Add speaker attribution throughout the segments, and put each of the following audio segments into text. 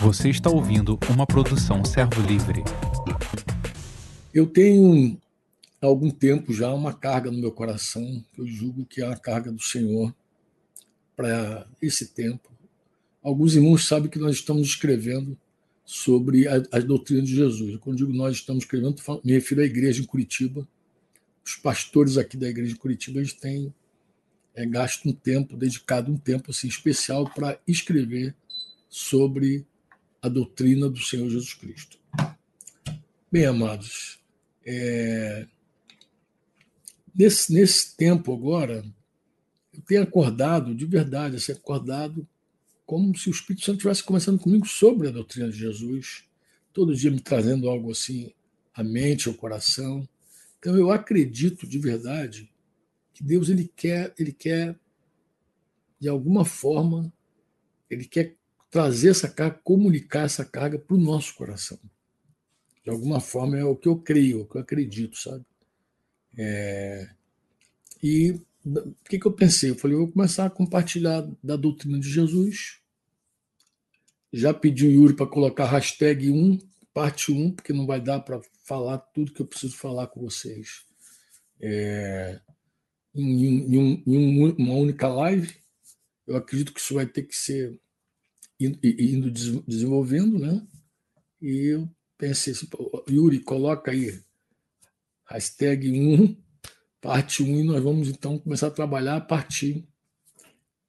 Speaker 1: Você está ouvindo uma produção Servo Livre.
Speaker 2: Eu tenho há algum tempo já uma carga no meu coração, que eu julgo que é a carga do Senhor para esse tempo. Alguns irmãos sabem que nós estamos escrevendo sobre as doutrinas de Jesus. Quando digo nós estamos escrevendo, me refiro à igreja em Curitiba. Os pastores aqui da igreja de Curitiba eles têm é, gasto um tempo, dedicado um tempo assim, especial para escrever sobre a doutrina do Senhor Jesus Cristo. Bem, amados, é, nesse, nesse tempo agora, eu tenho acordado, de verdade, assim, acordado como se o Espírito Santo estivesse conversando comigo sobre a doutrina de Jesus, todo dia me trazendo algo assim à mente, ao coração. Então eu acredito de verdade que Deus ele quer, ele quer de alguma forma, ele quer trazer essa carga, comunicar essa carga para o nosso coração. De alguma forma é o que eu creio, é o que eu acredito, sabe? É... E o que, que eu pensei? Eu falei, eu vou começar a compartilhar da doutrina de Jesus. Já pedi o Yuri para colocar hashtag 1, parte 1, porque não vai dar para falar tudo que eu preciso falar com vocês é, em, em, em, uma única live. Eu acredito que isso vai ter que ser indo, desenvolvendo, né? E eu pensei assim, Yuri, coloca aí hashtag 1 parte 1, e nós vamos então começar a trabalhar a partir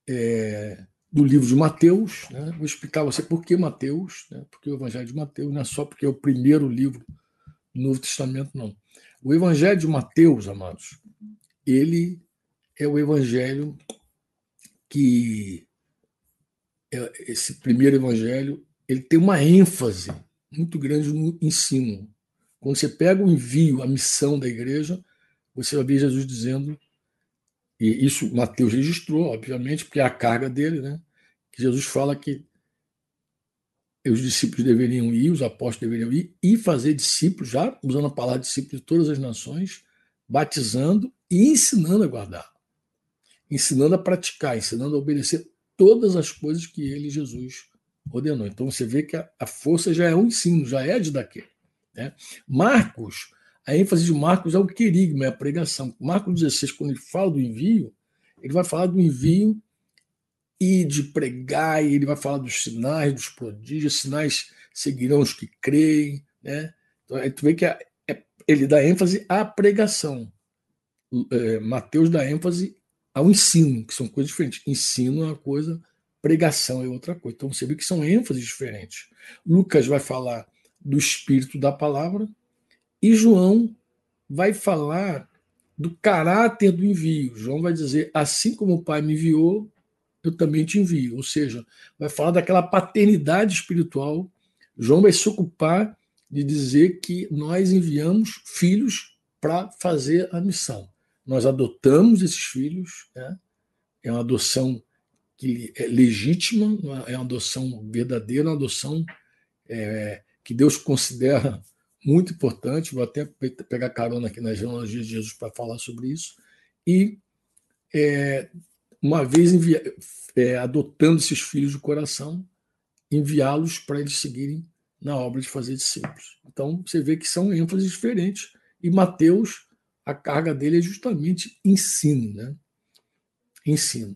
Speaker 2: é, do livro de Mateus. Né? Vou explicar a você por que Mateus, né? porque o Evangelho de Mateus não é só porque é o primeiro livro do Novo Testamento, não. O Evangelho de Mateus, amados, ele é o Evangelho que esse primeiro Evangelho ele tem uma ênfase muito grande no ensino. Quando você pega o envio, a missão da igreja, você vai ver Jesus dizendo, e isso Mateus registrou, obviamente, porque é a carga dele, né? que Jesus fala que os discípulos deveriam ir, os apóstolos deveriam ir e fazer discípulos, já usando a palavra discípulos de todas as nações, batizando e ensinando a guardar, ensinando a praticar, ensinando a obedecer todas as coisas que ele, Jesus, ordenou. Então você vê que a, força já é um ensino, já é de daqui. Né? Marcos a ênfase de Marcos é o querigma, é a pregação. Marcos 16, quando ele fala do envio, ele vai falar do envio e de pregar, e ele vai falar dos sinais, dos prodígios, sinais seguirão os que creem. Né? Então, tu vê que é, é, ele dá ênfase à pregação. É, Mateus dá ênfase ao ensino, que são coisas diferentes. Ensino é uma coisa, pregação é outra coisa. Então você vê que são ênfases diferentes. Lucas vai falar do espírito da palavra, e João vai falar do caráter do envio. João vai dizer: assim como o Pai me enviou, eu também te envio. Ou seja, vai falar daquela paternidade espiritual. João vai se ocupar de dizer que nós enviamos filhos para fazer a missão. Nós adotamos esses filhos, né? é uma adoção que é legítima, é? Uma adoção verdadeira, uma adoção é, que Deus considera muito importante, vou até pegar carona aqui nas genealogias de Jesus para falar sobre isso, e é, uma vez envia, é, adotando esses filhos do coração, enviá-los para eles seguirem na obra de fazer discípulos. Então você vê que são ênfases diferentes, e Mateus, a carga dele é justamente ensino, né? Ensino.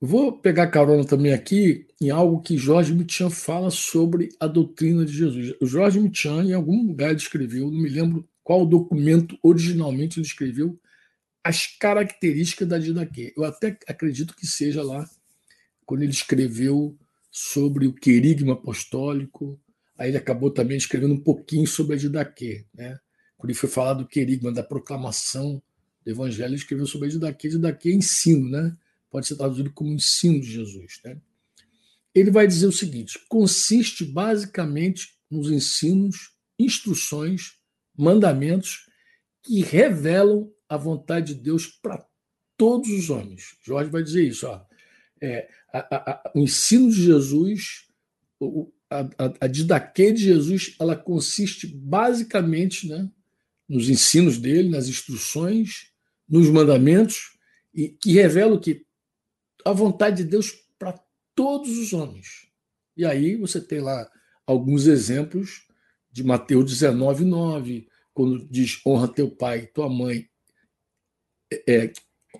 Speaker 2: Vou pegar carona também aqui em algo que Jorge Michan fala sobre a doutrina de Jesus. O Jorge Michan, em algum lugar, ele escreveu, não me lembro qual documento originalmente ele escreveu, as características da Didaquê. Eu até acredito que seja lá, quando ele escreveu sobre o querigma apostólico, aí ele acabou também escrevendo um pouquinho sobre a Didaquê. Né? Quando ele foi falar do querigma, da proclamação do evangelho, ele escreveu sobre a Didaquê. Didaquê é ensino, né? pode ser traduzido como ensino de Jesus. Né? Ele vai dizer o seguinte: consiste basicamente nos ensinos, instruções, mandamentos que revelam a vontade de Deus para todos os homens. Jorge vai dizer isso. Ó. É, a, a, a, o ensino de Jesus, o, a, a didaquê de Jesus, ela consiste basicamente né, nos ensinos dele, nas instruções, nos mandamentos, e que revelam que a vontade de Deus para todos os homens. E aí você tem lá alguns exemplos de Mateus 19, 9, quando diz honra teu pai e tua mãe, é, é,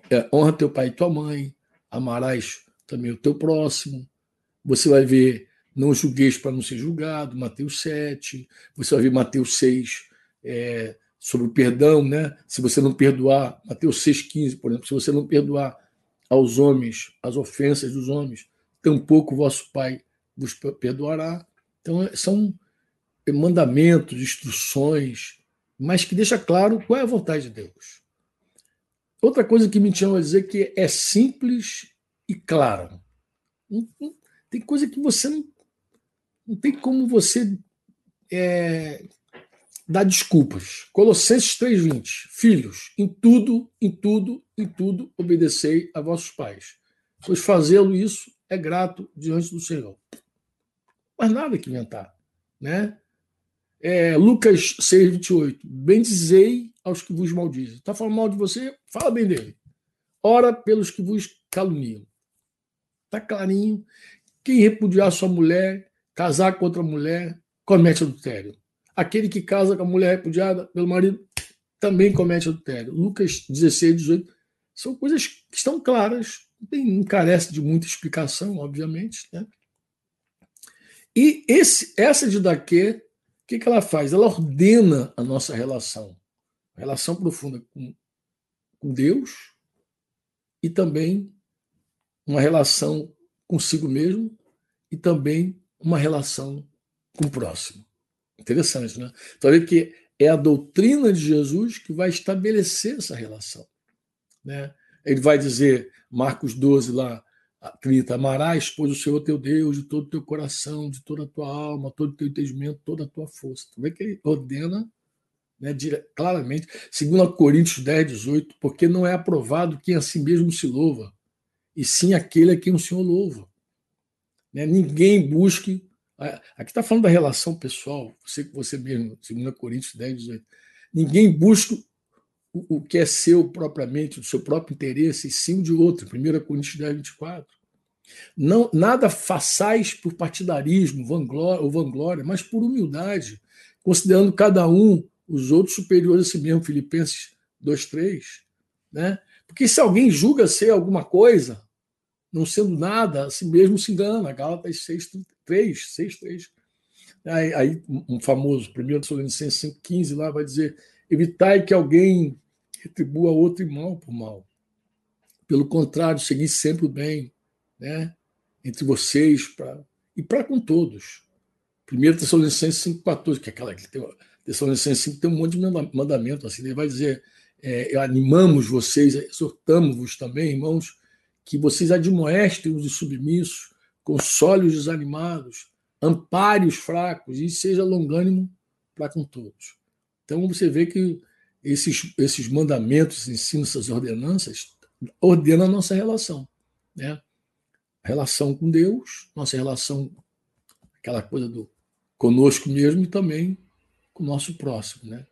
Speaker 2: é, honra teu pai e tua mãe, amarás também o teu próximo. Você vai ver não julgueis para não ser julgado, Mateus 7. Você vai ver Mateus 6 é, sobre o perdão, né? Se você não perdoar, Mateus 6,15, por exemplo, se você não perdoar aos homens as ofensas dos homens, tampouco vosso Pai vos perdoará. Então, são mandamentos, instruções, mas que deixa claro qual é a vontade de Deus. Outra coisa que me chama a dizer que é simples e clara. Tem coisa que você não, não tem como você é, dar desculpas. Colossenses 3,20. Filhos, em tudo, em tudo, em tudo, obedecei a vossos pais, pois fazê-lo isso é grato diante do Senhor. Mas nada que inventar. Né? É, Lucas 6, 28. Bendizei aos que vos maldizem. Está falando mal de você? Fala bem dele. Ora pelos que vos caluniam. Está clarinho. Quem repudiar sua mulher, casar com outra mulher, comete adultério. Aquele que casa com a mulher repudiada pelo marido também comete adultério. Lucas 16, 18. São coisas que estão claras, não carece de muita explicação, obviamente. Né? E esse, essa de Daquê, o que, que ela faz? Ela ordena a nossa relação. Relação profunda com, com Deus e também uma relação consigo mesmo e também uma relação com o próximo. Interessante, né? Então, vê que é a doutrina de Jesus que vai estabelecer essa relação. Né? Ele vai dizer, Marcos 12, lá, 30, amarás, pois, o Senhor teu Deus de todo o teu coração, de toda a tua alma, todo o teu entendimento, toda a tua força. Tu vê que ele ordena né, claramente, segundo Coríntios 10, 18, porque não é aprovado quem a si mesmo se louva, e sim aquele a quem o Senhor louva. Né? Ninguém busque. Aqui está falando da relação pessoal, você com você mesmo, segundo Coríntios 10, 18. Ninguém busca o, o que é seu propriamente, do seu próprio interesse, e sim o de outro. 1 Coríntios 10, 24. Não, nada façais por partidarismo vanglória, ou vanglória, mas por humildade, considerando cada um os outros superiores a si mesmo, Filipenses 2,3. Né? Porque se alguém julga ser alguma coisa, não sendo nada, a si mesmo se engana. Gálatas 6,3, 6,3. Aí, aí, um famoso, 1 Tessalonicenses 5,15 lá vai dizer: evitai que alguém retribua outro mal por mal. Pelo contrário, seguir sempre o bem, né? entre vocês pra, e para com todos. 1 Tessalonicenses 5,14, que é aquela que tem Tessalonicenses 5 tem um monte de mandamento, assim, ele vai dizer, é, animamos vocês, exortamos-vos também, irmãos, que vocês admoestem os submissos, console os desanimados, ampare os fracos e seja longânimo para com todos. Então você vê que esses, esses mandamentos, ensinos, essas ordenanças, ordenam a nossa relação. Né? Relação com Deus, nossa relação, aquela coisa do conosco mesmo e também com o nosso próximo. Né?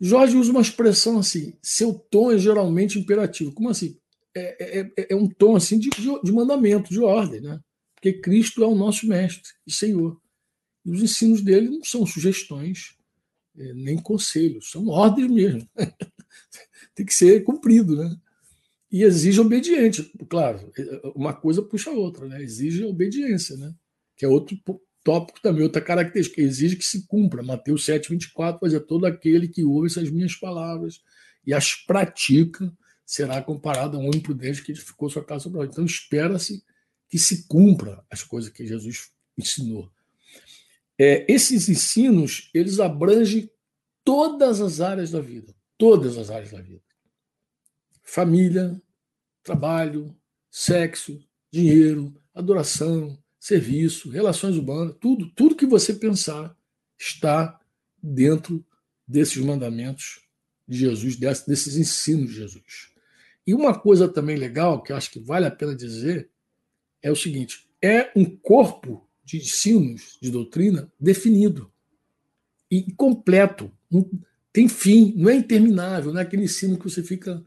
Speaker 2: Jorge usa uma expressão assim: seu tom é geralmente imperativo. Como assim? É, é, é, é um tom assim de, de, mandamento, de ordem, né? Porque Cristo é o nosso mestre e Senhor. E os ensinos dele não são sugestões, é, nem conselhos, são ordens mesmo. Tem que ser cumprido, né? E exige obediência, claro. Uma coisa puxa a outra, né? Exige obediência, né? Que é outro tópico também, outra característica, exige que se cumpra. Mateus 7, 24, pois é todo aquele que ouve essas minhas palavras e as pratica será comparado a um homem prudente que edificou sua casa sobre a Então espera-se que se cumpra as coisas que Jesus ensinou. É, esses ensinos, eles abrangem todas as áreas da vida, todas as áreas da vida. Família, trabalho, sexo, dinheiro, adoração, serviço, relações humanas, tudo, tudo que você pensar está dentro desses mandamentos de Jesus, desses ensinos de Jesus. E uma coisa também legal, que eu acho que vale a pena dizer, é o seguinte: é um corpo de ensinos, de doutrina, definido e completo. Tem fim, não é interminável, não é aquele ensino que você fica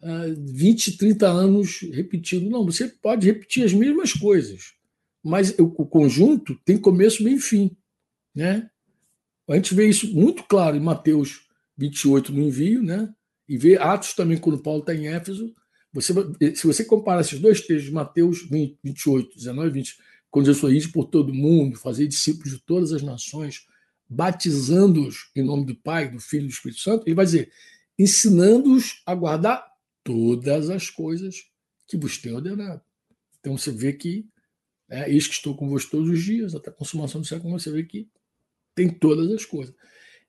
Speaker 2: uh, 20, 30 anos repetindo. Não, você pode repetir as mesmas coisas, mas o, o conjunto tem começo, meio e fim. Né? A gente vê isso muito claro em Mateus 28 no envio, né? e vê Atos também, quando Paulo está em Éfeso. Você, se você comparar esses dois textos, Mateus 20, 28, 19 e 20, quando Jesus foi por todo mundo, fazer discípulos de todas as nações, batizando-os em nome do Pai, do Filho e do Espírito Santo, ele vai dizer, ensinando-os a guardar todas as coisas que vos tenho ordenado. Então você vê que é isso que estou convosco todos os dias, até a consumação do século, você vê que tem todas as coisas.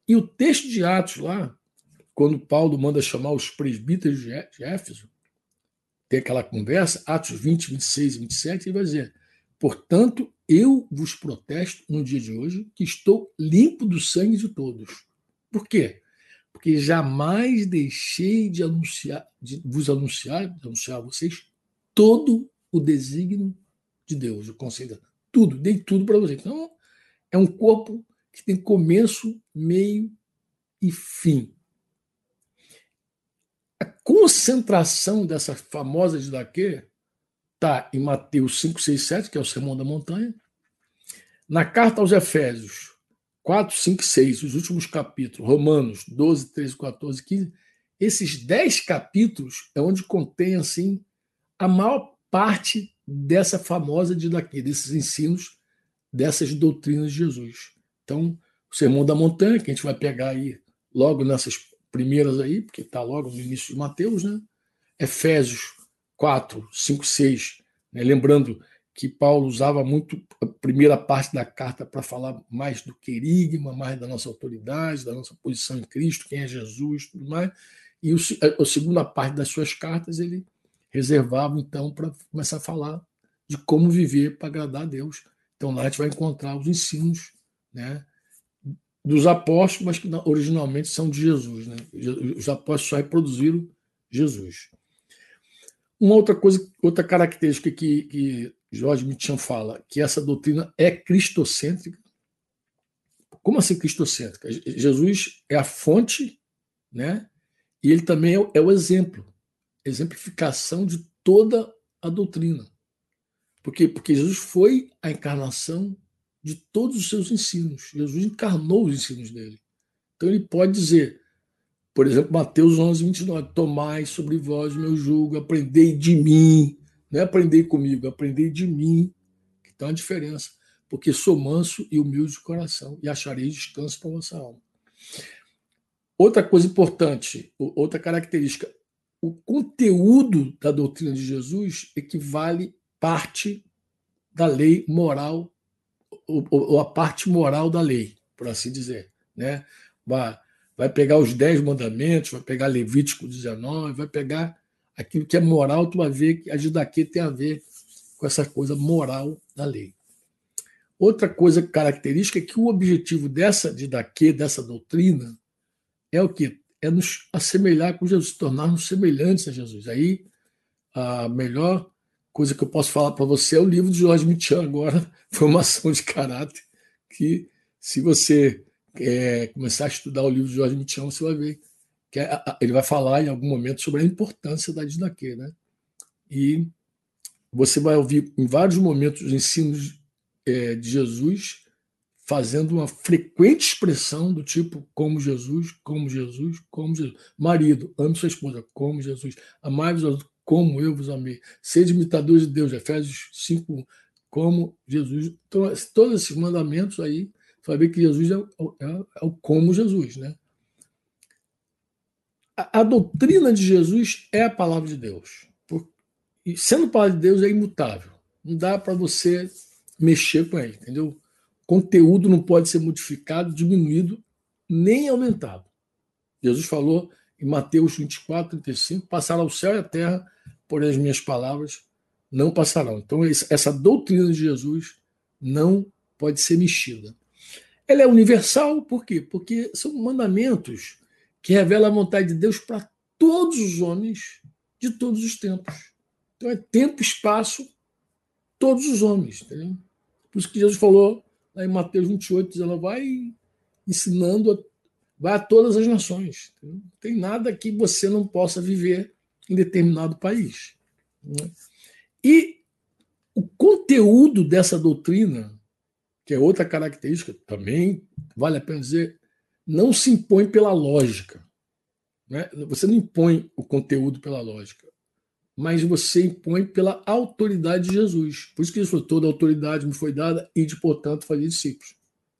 Speaker 2: E o texto de Atos lá, quando Paulo manda chamar os presbíteros de Éfeso, tem aquela conversa, Atos 20, 26 e 27, ele vai dizer: Portanto, eu vos protesto no dia de hoje que estou limpo do sangue de todos. Por quê? Porque jamais deixei de anunciar, de vos anunciar, de anunciar a vocês todo o desígnio de Deus, o conselho, tudo, dei tudo para vocês. Então, é um corpo que tem começo, meio e fim. A concentração dessa famosa didaquê está em Mateus 5, 6, 7, que é o Sermão da Montanha. Na carta aos Efésios 4, 5, 6, os últimos capítulos, Romanos 12, 13, 14, 15, esses 10 capítulos é onde contém assim a maior parte dessa famosa didaquia, desses ensinos, dessas doutrinas de Jesus. Então, o Sermão da Montanha, que a gente vai pegar aí logo nessas primeiras aí, porque está logo no início de Mateus, né? Efésios 4, 5, 6. Né? Lembrando que Paulo usava muito a primeira parte da carta para falar mais do querigma, mais da nossa autoridade, da nossa posição em Cristo, quem é Jesus, tudo mais. E o, a, a segunda parte das suas cartas ele reservava, então, para começar a falar de como viver para agradar a Deus. Então lá a gente vai encontrar os ensinos né, dos apóstolos, mas que originalmente são de Jesus. Né? Os apóstolos só reproduziram Jesus. Uma outra coisa, outra característica que, que Jorge Mitchan fala, que essa doutrina é cristocêntrica. Como assim cristocêntrica? Jesus é a fonte, né? E ele também é o, é o exemplo, exemplificação de toda a doutrina. Por quê? Porque Jesus foi a encarnação de todos os seus ensinos. Jesus encarnou os ensinos dele. Então ele pode dizer: por exemplo, Mateus 11, 29. Tomai sobre vós meu jugo, aprendei de mim. Não é aprendei comigo, aprendei de mim. Tem uma diferença. Porque sou manso e humilde de coração, e acharei descanso para a vossa alma. Outra coisa importante, outra característica, o conteúdo da doutrina de Jesus equivale parte da lei moral, ou, a parte moral da lei, por assim dizer. Né? vai pegar os dez mandamentos, vai pegar Levítico 19, vai pegar aquilo que é moral, tu vai ver que a Judaquê tem a ver com essa coisa moral da lei. Outra coisa característica é que o objetivo dessa Didaquê, dessa doutrina, é o que? É nos assemelhar com Jesus, tornar-nos semelhantes a Jesus. Aí, a melhor coisa que eu posso falar para você é o livro de Jorge Mitchan agora, Formação de Caráter, que se você é, começar a estudar o livro de Jorge Mitchell, você vai ver que ele vai falar em algum momento sobre a importância da didaquê, né? E você vai ouvir em vários momentos os ensinos é, de Jesus fazendo uma frequente expressão do tipo como Jesus, como Jesus, como Jesus. Marido, ame sua esposa, como Jesus. Amai-vos como eu vos amei. Sede imitadores de Deus, Efésios 5, como Jesus. Então, todos esses mandamentos aí você vai ver que Jesus é, é, é o como Jesus. Né? A, a, doutrina de Jesus é a palavra de Deus. Por, e sendo palavra de Deus, é imutável. Não dá para você mexer com ele, entendeu? Conteúdo não pode ser modificado, diminuído, nem aumentado. Jesus falou em Mateus 24, 35: passará o céu e a terra, porém as minhas palavras não passarão. Então, essa doutrina de Jesus não pode ser mexida. Ela é universal, por quê? Porque são mandamentos que revelam a vontade de Deus para todos os homens de todos os tempos. Então é tempo, espaço, todos os homens. Entendeu? Por isso que Jesus falou lá em Mateus 28, ela vai ensinando, a, vai a todas as nações. Não tem nada que você não possa viver em determinado país. Né? E o conteúdo dessa doutrina, que é outra característica, também vale a pena dizer, não se impõe pela lógica. Né? Você não impõe o conteúdo pela lógica, mas você impõe pela autoridade de Jesus. Por isso que ele falou: toda autoridade me foi dada e, de portanto, fazer discípulos.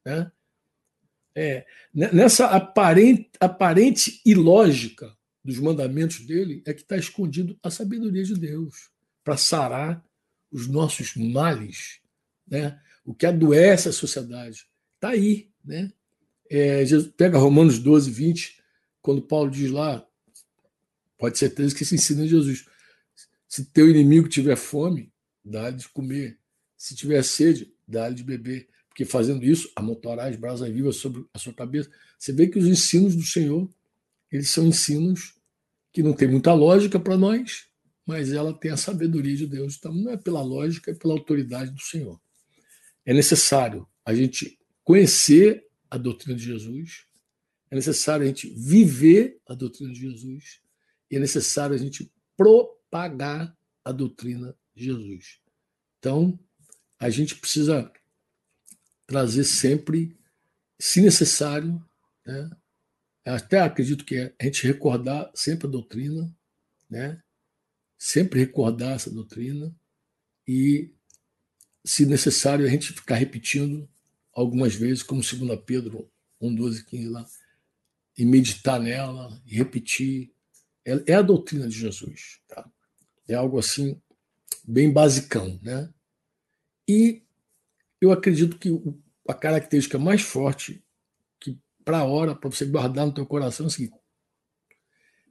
Speaker 2: Né? É, nessa aparente, aparente ilógica dos mandamentos dele, é que está escondido a sabedoria de Deus para sarar os nossos males, né? o que adoece a sociedade. Está aí. Né? É, Jesus, pega Romanos 12, 20, quando Paulo diz lá, pode ser que se ensina em Jesus. Se teu inimigo tiver fome, dá-lhe de comer. Se tiver sede, dá-lhe de beber. Porque fazendo isso, amontoarás brasas vivas sobre a sua cabeça. Você vê que os ensinos do Senhor, eles são ensinos que não tem muita lógica para nós, mas ela tem a sabedoria de Deus. Então, não é pela lógica, é pela autoridade do Senhor. É necessário a gente conhecer a doutrina de Jesus, é necessário a gente viver a doutrina de Jesus, e é necessário a gente propagar a doutrina de Jesus. Então, a gente precisa trazer sempre, se necessário, né? até acredito que é a gente recordar sempre a doutrina, né? sempre recordar essa doutrina e, se necessário, a gente ficar repetindo algumas vezes, como 2 Pedro 1, 12, 15 lá, e meditar nela e repetir. É, é a doutrina de Jesus. Tá? É algo assim, bem basicão. Né? E eu acredito que a característica mais forte que para a hora, para você guardar no teu coração é o seguinte,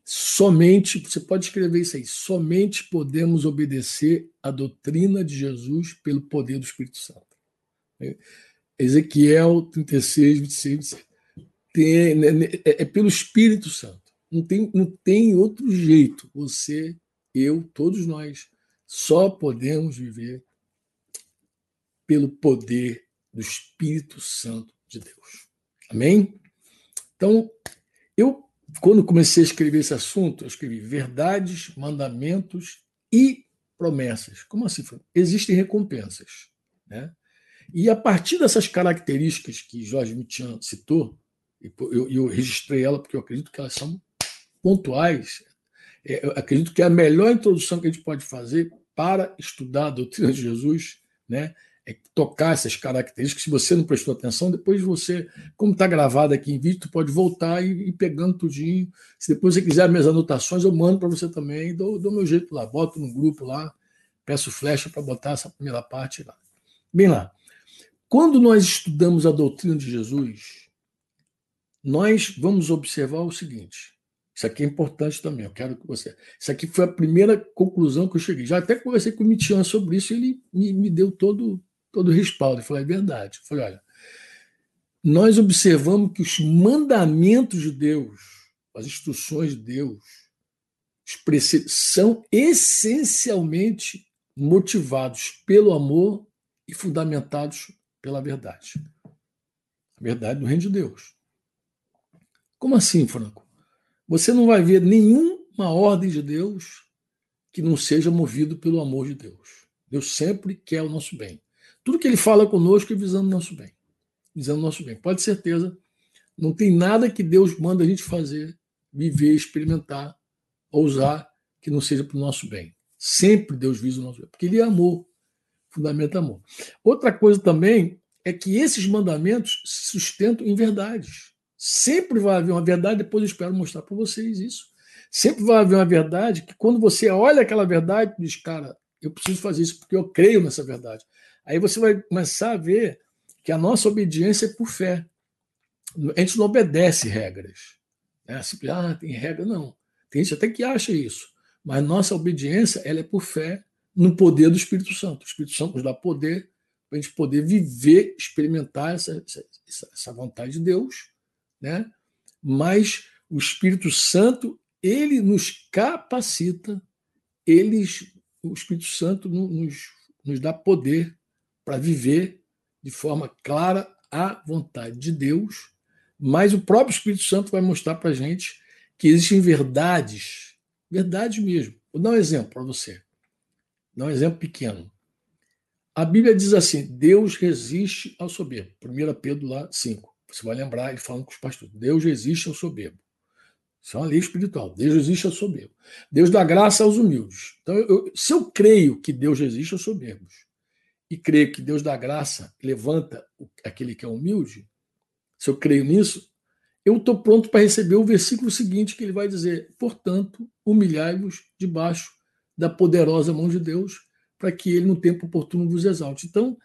Speaker 2: somente, você pode escrever isso aí, somente podemos obedecer à doutrina de Jesus pelo poder do Espírito Santo. Ezequiel 36, 26, 27. Tem, né, né, é, é pelo Espírito Santo. Não tem, não tem outro jeito. Você, eu, todos nós, só podemos viver pelo poder do Espírito Santo de Deus. Amém? Então, eu, quando comecei a escrever esse assunto, eu escrevi verdades, mandamentos e promessas. Como assim? Existem recompensas. Né? E a partir dessas características que Jorge Mitian citou, eu, eu registrei ela porque eu acredito que elas são pontuais. É, eu acredito que é a melhor introdução que a gente pode fazer para estudar a doutrina de Jesus, né, tocar essas características. Se você não prestou atenção, depois você, como está gravado aqui em vídeo, tu pode voltar e ir pegando tudinho. Se depois você quiser minhas anotações, eu mando para você também, dou, dou meu jeito lá, boto no grupo lá, peço flecha para botar essa primeira parte lá. Bem lá. Quando nós estudamos a doutrina de Jesus, nós vamos observar o seguinte. Isso aqui é importante também. Eu quero que você. Isso aqui foi a primeira conclusão que eu cheguei. Já até conversei com o Mitian sobre isso ele me, me deu todo todo respaldo. Eu falei, é verdade. Eu falei, olha, nós observamos que os mandamentos de Deus, as instruções de Deus, são essencialmente motivados pelo amor e fundamentados pela verdade. A verdade do reino de Deus. Como assim, Franco? Você não vai ver nenhuma ordem de Deus que não seja movido pelo amor de Deus. Deus sempre quer o nosso bem. Tudo que ele fala conosco é visando o nosso bem. Visando o nosso bem. Pode ter certeza, não tem nada que Deus manda a gente fazer, viver, experimentar, ousar, que não seja para o nosso bem. Sempre Deus visa o nosso bem, porque Ele é amor, fundamenta amor. Outra coisa também é que esses mandamentos se sustentam em verdades. Sempre vai haver uma verdade, depois eu espero mostrar para vocês isso. Sempre vai haver uma verdade que, quando você olha aquela verdade, diz, cara, eu preciso fazer isso porque eu creio nessa verdade. Aí você vai começar a ver que a nossa obediência é por fé. A gente não obedece regras. Né? Simples, ah, tem regra, não. Tem gente até que acha isso. Mas nossa obediência ela é por fé no poder do Espírito Santo. O Espírito Santo nos dá poder para a gente poder viver, experimentar essa, essa, essa vontade de Deus. Né? Mas o Espírito Santo, ele nos capacita, eles, o Espírito Santo nos, nos dá poder para viver de forma clara a vontade de Deus, mas o próprio Espírito Santo vai mostrar para a gente que existem verdades, verdades mesmo. Vou dar um exemplo para você. Vou dar um exemplo pequeno. A Bíblia diz assim: Deus resiste ao soberbo. 1 Pedro lá 5. Você vai lembrar ele falando com os pastores: Deus resiste ao soberbo. Isso é uma lei espiritual. Deus resiste ao soberbo. Deus dá graça aos humildes. Então, eu, se eu creio que Deus resiste aos soberbos e creio que Deus dá graça, levanta aquele que é humilde, se eu creio nisso, eu estou pronto para receber o versículo seguinte que ele vai dizer: Portanto, humilhai-vos debaixo da poderosa mão de Deus, para que ele, no tempo oportuno, vos exalte. Então,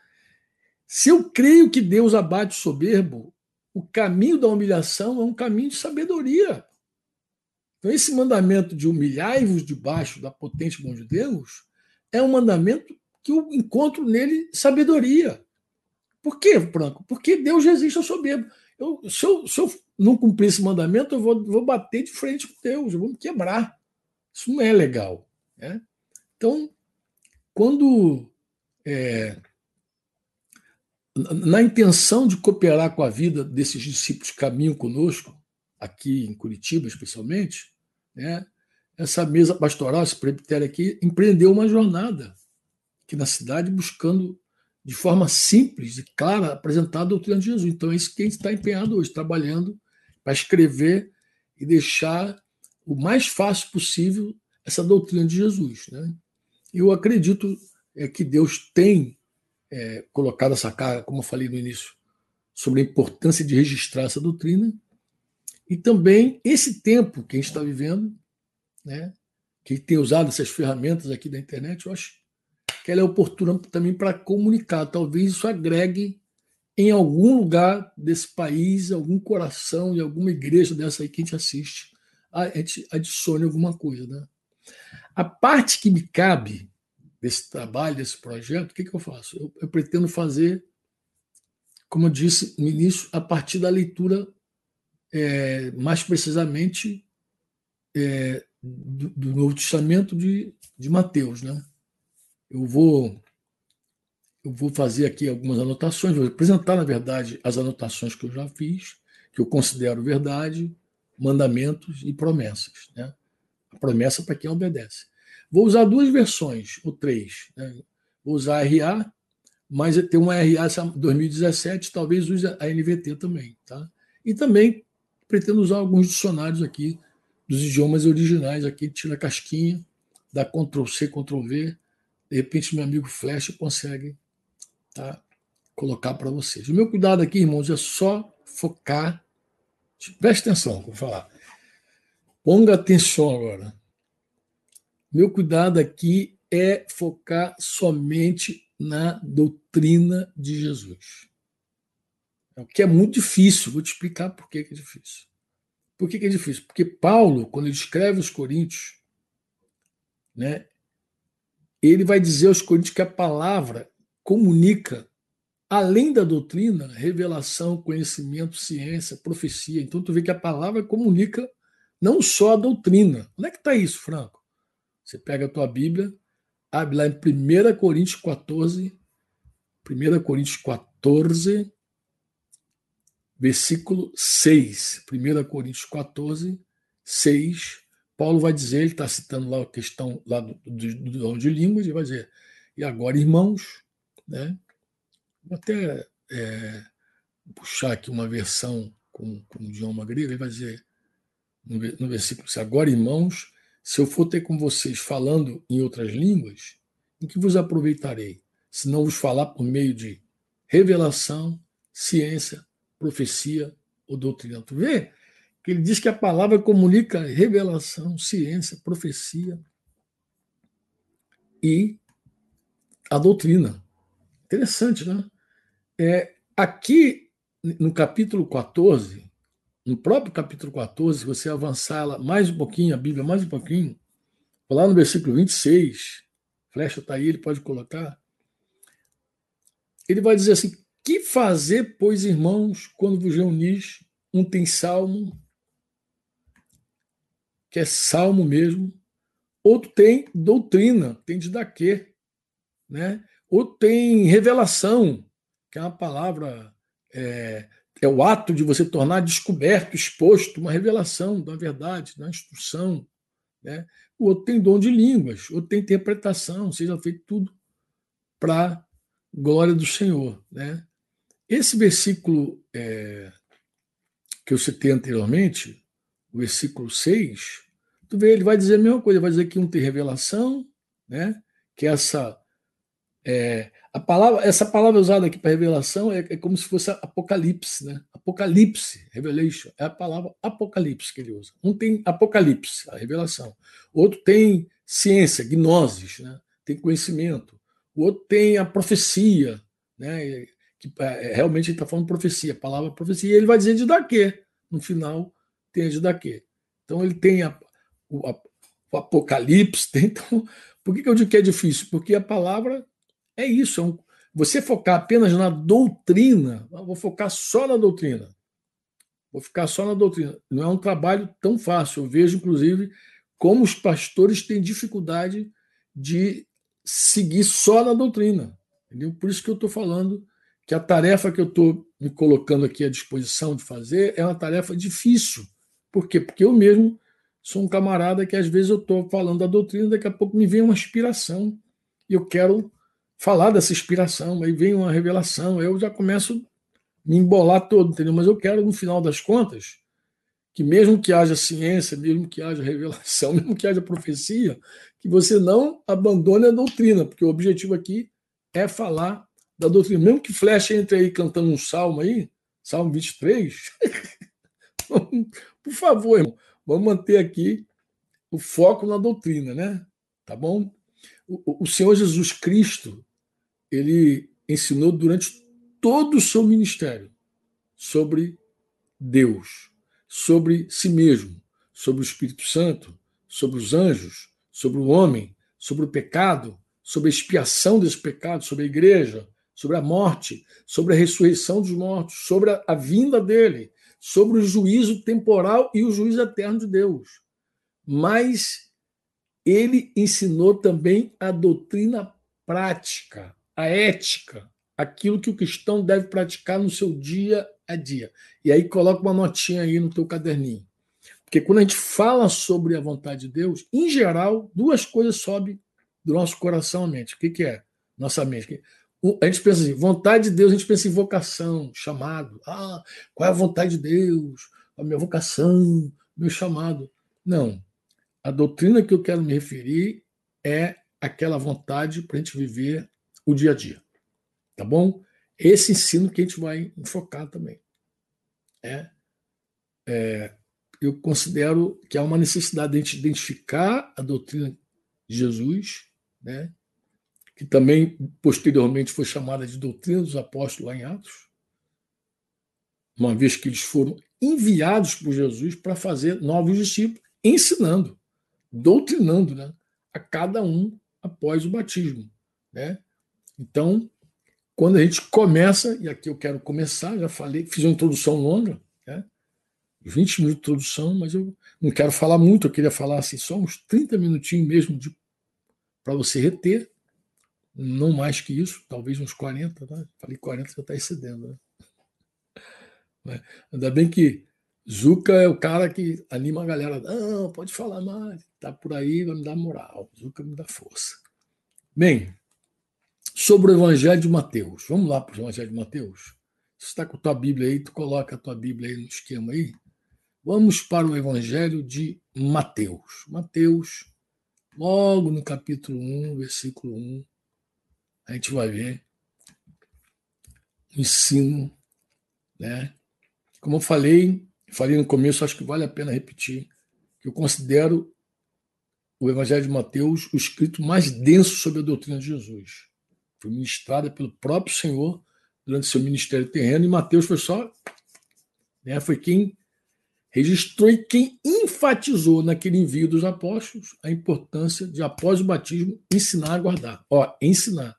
Speaker 2: se eu creio que Deus abate o soberbo, o caminho da humilhação é um caminho de sabedoria. Então, esse mandamento de humilhai-vos debaixo da potente mão de Deus é um mandamento que eu encontro nele sabedoria. Por quê, Franco? Porque Deus resiste ao soberbo. Eu, se, eu, se eu não cumprir esse mandamento, eu vou, vou bater de frente com Deus, eu vou me quebrar. Isso não é legal. Né? Então, quando é, na intenção de cooperar com a vida desses discípulos que caminham conosco, aqui em Curitiba especialmente, né, essa mesa pastoral, esse presbitério aqui, empreendeu uma jornada aqui na cidade buscando de forma simples e clara apresentar a doutrina de Jesus. Então é isso que a gente está empenhado hoje, trabalhando para escrever e deixar o mais fácil possível essa doutrina de Jesus. Né? Eu acredito é, que Deus tem é, colocado essa carga, como eu falei no início, sobre a importância de registrar essa doutrina. E também esse tempo que a gente está vivendo, né, que tem usado essas ferramentas aqui da internet, eu acho que ela é oportuna também para comunicar. Talvez isso agregue em algum lugar desse país, algum coração de alguma igreja dessa aí que a gente assiste, a gente adicione alguma coisa. Né? A parte que me cabe desse trabalho, desse projeto, o que, que eu faço? Eu, eu pretendo fazer, como eu disse no início, a partir da leitura, é, mais precisamente, é, do, do, Novo Testamento de, de Mateus. Né? Eu vou eu vou fazer aqui algumas anotações, vou apresentar, na verdade, as anotações que eu já fiz, que eu considero verdade, mandamentos e promessas. Né? A promessa para quem obedece. Vou usar duas versões, ou três. Né? Vou usar a RA, mas tem uma RA 2017, talvez use a NVT também. Tá? E também pretendo usar alguns dicionários aqui dos idiomas originais, aqui tira a casquinha, dá Ctrl C, Ctrl V. De repente, meu amigo Flash consegue tá, colocar para vocês. O meu cuidado aqui, irmãos, é só focar. Preste atenção, vou falar. Ponga atenção agora. Meu cuidado aqui é focar somente na doutrina de Jesus. O que é muito difícil, vou te explicar por que é difícil. Por que é difícil? Porque Paulo, quando ele escreve os Coríntios, né, ele vai dizer aos Coríntios que a palavra comunica, além da doutrina, revelação, conhecimento, ciência, profecia. Então, tu vê que a palavra comunica não só a doutrina. Onde é que está isso, Franco? Você pega a tua Bíblia, abre lá em 1 Coríntios 14, 1 Coríntios 14, versículo 6. 1 Coríntios 14, 6. Paulo vai dizer, ele está citando lá a questão lá do, do, do de línguas, e vai dizer, e agora, irmãos, né? Vou até é, puxar aqui uma versão com, com o idioma grego, ele vai dizer no, no versículo, agora, irmãos, se eu for ter com vocês falando em outras línguas, em que vos aproveitarei? Se não vos falar por meio de revelação, ciência, profecia ou doutrina. Tu vê que ele diz que a palavra comunica revelação, ciência, profecia e a doutrina. Interessante, né? É, aqui no capítulo 14, no próprio capítulo 14, se você avançar lá mais um pouquinho, a Bíblia mais um pouquinho, lá no versículo 26, flecha está aí, ele pode colocar. Ele vai dizer assim: Que fazer, pois, irmãos, quando vos reunis? Um tem salmo, que é salmo mesmo, outro tem doutrina, tem didaquê, né? outro tem revelação, que é uma palavra é, é o ato de você tornar descoberto, exposto, uma revelação da verdade, da instrução. Né? O outro tem dom de línguas, outro tem interpretação, seja feito tudo para glória do Senhor. Né? Esse versículo é, que eu citei anteriormente, o versículo 6, tu vê, ele vai dizer a mesma coisa, vai dizer que um tem revelação, né? que essa é, a palavra, essa palavra usada aqui para revelação é, é, como se fosse apocalipse, né? Apocalipse, revelation, é a palavra apocalipse que ele usa. Um tem apocalipse, a revelação. Outro tem ciência, gnosis, né? Tem conhecimento. O outro tem a profecia, né? Que é, realmente ele está falando profecia, a palavra profecia. E ele vai dizer de daqui. No final tem daqui. Então ele tem a, o, a, o apocalipse. Tem, então, por que, que eu digo que é difícil? Porque a palavra é isso. É um, você focar apenas na doutrina, vou focar só na doutrina. Vou ficar só na doutrina. Não é um trabalho tão fácil. Eu vejo, inclusive, como os pastores têm dificuldade de seguir só na doutrina. Entendeu? Por isso que eu estou falando que a tarefa que eu estou me colocando aqui à disposição de fazer é uma tarefa difícil. Por quê? Porque eu mesmo sou um camarada que às vezes eu estou falando da doutrina, daqui a pouco me vem uma inspiração e eu quero falar dessa inspiração, aí vem uma revelação, eu já começo a me embolar todo, entendeu? Mas eu quero, no final das contas, que mesmo que haja ciência, mesmo que haja revelação, mesmo que haja profecia, que você não abandone a doutrina, porque o objetivo aqui é falar da doutrina. Mesmo que Flecha entre aí cantando um salmo aí, Salmo 23, por favor, irmão, vamos manter aqui o foco na doutrina, né? Tá bom? O, o Senhor Jesus Cristo, ele ensinou durante todo o seu ministério sobre Deus, sobre si mesmo, sobre o Espírito Santo, sobre os anjos, sobre o homem, sobre o pecado, sobre a expiação desse pecado, sobre a igreja, sobre a morte, sobre a ressurreição dos mortos, sobre a, a vinda dele, sobre o juízo temporal e o juízo eterno de Deus. Mas ele ensinou também a doutrina prática, a ética, aquilo que o cristão deve praticar no seu dia a dia. E aí coloca uma notinha aí no teu caderninho. Porque quando a gente fala sobre a vontade de Deus, em geral, duas coisas sobem do nosso coração à mente. O que, que é? Nossa mente. A gente pensa assim, vontade de Deus, a gente pensa em vocação, chamado. Ah, qual é a vontade de Deus? A minha vocação, meu chamado. Não. A doutrina que eu quero me referir é aquela vontade para a gente viver o dia a dia. Tá bom? Esse ensino que a gente vai enfocar também. É, é, eu considero que há uma necessidade de a gente identificar a doutrina de Jesus, né, que também posteriormente foi chamada de doutrina dos apóstolos lá em Atos, uma vez que eles foram enviados por Jesus para fazer novos discípulos, ensinando, doutrinando né, a cada um após o batismo. Né? Então, quando a gente começa, e aqui eu quero começar, já falei, fiz uma introdução longa, né? 20 minutos de introdução, mas eu não quero falar muito, eu queria falar assim, só uns 30 minutinhos mesmo para você reter, não mais que isso, talvez uns 40, tá? falei 40 já está excedendo. Né? Ainda bem que Zuca é o cara que anima a galera, não, pode falar mais, tá por aí, vai me dar moral, Zuca me dá força. Bem, sobre o Evangelho de Mateus. Vamos lá para o Evangelho de Mateus? Você está com a tua Bíblia aí, tu coloca a tua Bíblia aí no esquema aí. Vamos para o Evangelho de Mateus. Mateus, logo no capítulo 1, versículo 1, a gente vai ver o ensino, né? Como eu falei, falei no começo, acho que vale a pena repetir, que eu considero o Evangelho de Mateus o escrito mais denso sobre a doutrina de Jesus foi ministrada pelo próprio Senhor durante seu ministério terreno, e Mateus foi só. Né, foi quem registrou e quem enfatizou naquele envio dos apóstolos a importância de, após o batismo, ensinar a guardar. Ó, ensinar.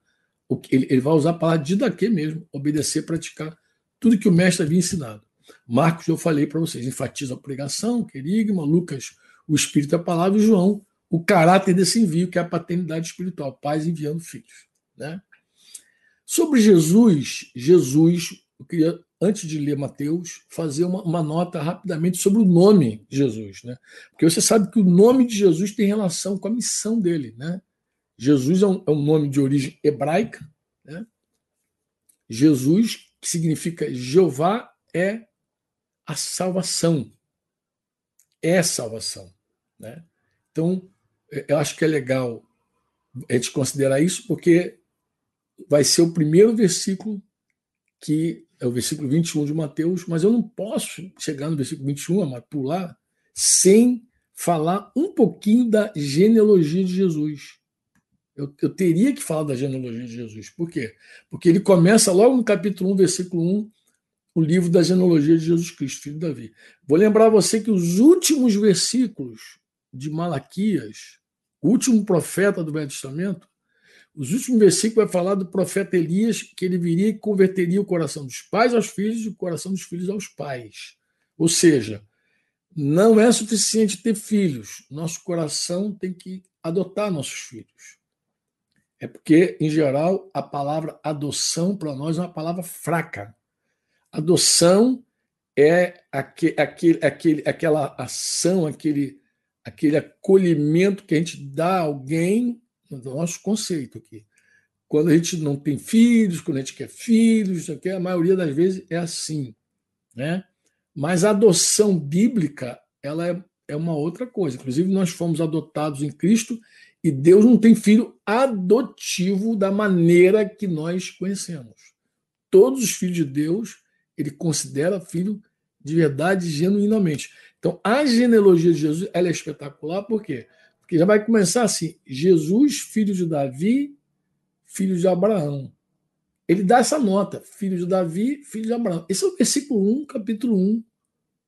Speaker 2: Ele, vai usar a palavra de daqui mesmo, obedecer, praticar tudo que o mestre havia ensinado. Marcos, eu falei para vocês, enfatiza a pregação, querigma, Lucas, o Espírito, a palavra, e João, o caráter desse envio, que é a paternidade espiritual, pais enviando filhos. Né? Sobre Jesus, Jesus, eu queria, antes de ler Mateus, fazer uma, uma, nota rapidamente sobre o nome Jesus. Né? Porque você sabe que o nome de Jesus tem relação com a missão dele. Né? Jesus é um, é um nome de origem hebraica, né? Jesus, que significa Jeová, é a salvação. É salvação. Né? Então, eu acho que é legal a gente considerar isso, porque vai ser o primeiro versículo que é o versículo 21 de Mateus, mas eu não posso chegar no versículo 21, pular, sem falar um pouquinho da genealogia de Jesus. Eu, eu, teria que falar da genealogia de Jesus. Por quê? Porque ele começa logo no capítulo 1, versículo 1, o livro da genealogia de Jesus Cristo, filho de Davi. Vou lembrar você que os últimos versículos de Malaquias, o último profeta do Velho Testamento, os últimos versículos vai falar do profeta Elias, que ele viria e converteria o coração dos pais aos filhos e o coração dos filhos aos pais. Ou seja, não é suficiente ter filhos, nosso coração tem que adotar nossos filhos. É porque, em geral, a palavra adoção para nós é uma palavra fraca. Adoção é aquele, aquele, aquele, aquela ação, aquele, aquele acolhimento que a gente dá a alguém, no nosso conceito aqui. Quando a gente não tem filhos, quando a gente quer filhos, a maioria das vezes é assim. Né? Mas a adoção bíblica ela é, é uma outra coisa. Inclusive, nós fomos adotados em Cristo e Deus não tem filho adotivo da maneira que nós conhecemos. Todos os filhos de Deus, ele considera filho de verdade, genuinamente. Então, a genealogia de Jesus ela é espetacular, por quê? Porque já vai começar assim: Jesus, filho de Davi, filho de Abraão. Ele dá essa nota: filho de Davi, filho de Abraão. Esse é o versículo 1, capítulo 1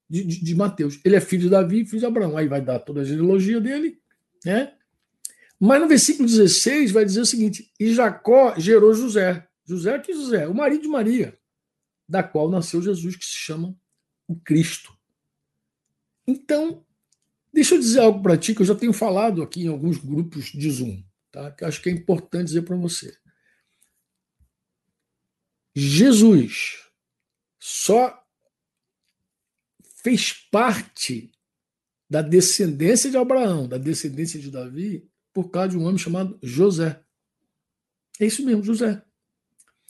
Speaker 2: de, de, de Mateus. Ele é filho de Davi, filho de Abraão. Aí vai dar toda a genealogia dele, né? Mas no versículo 16 vai dizer o seguinte: E Jacó gerou José. José que José, o marido de Maria, da qual nasceu Jesus, que se chama o Cristo. Então, deixa eu dizer algo para ti que eu já tenho falado aqui em alguns grupos de Zoom, tá? Que acho que é importante dizer para você. Jesus só fez parte da descendência de Abraão, da descendência de Davi, por causa de um homem chamado José. É isso mesmo, José.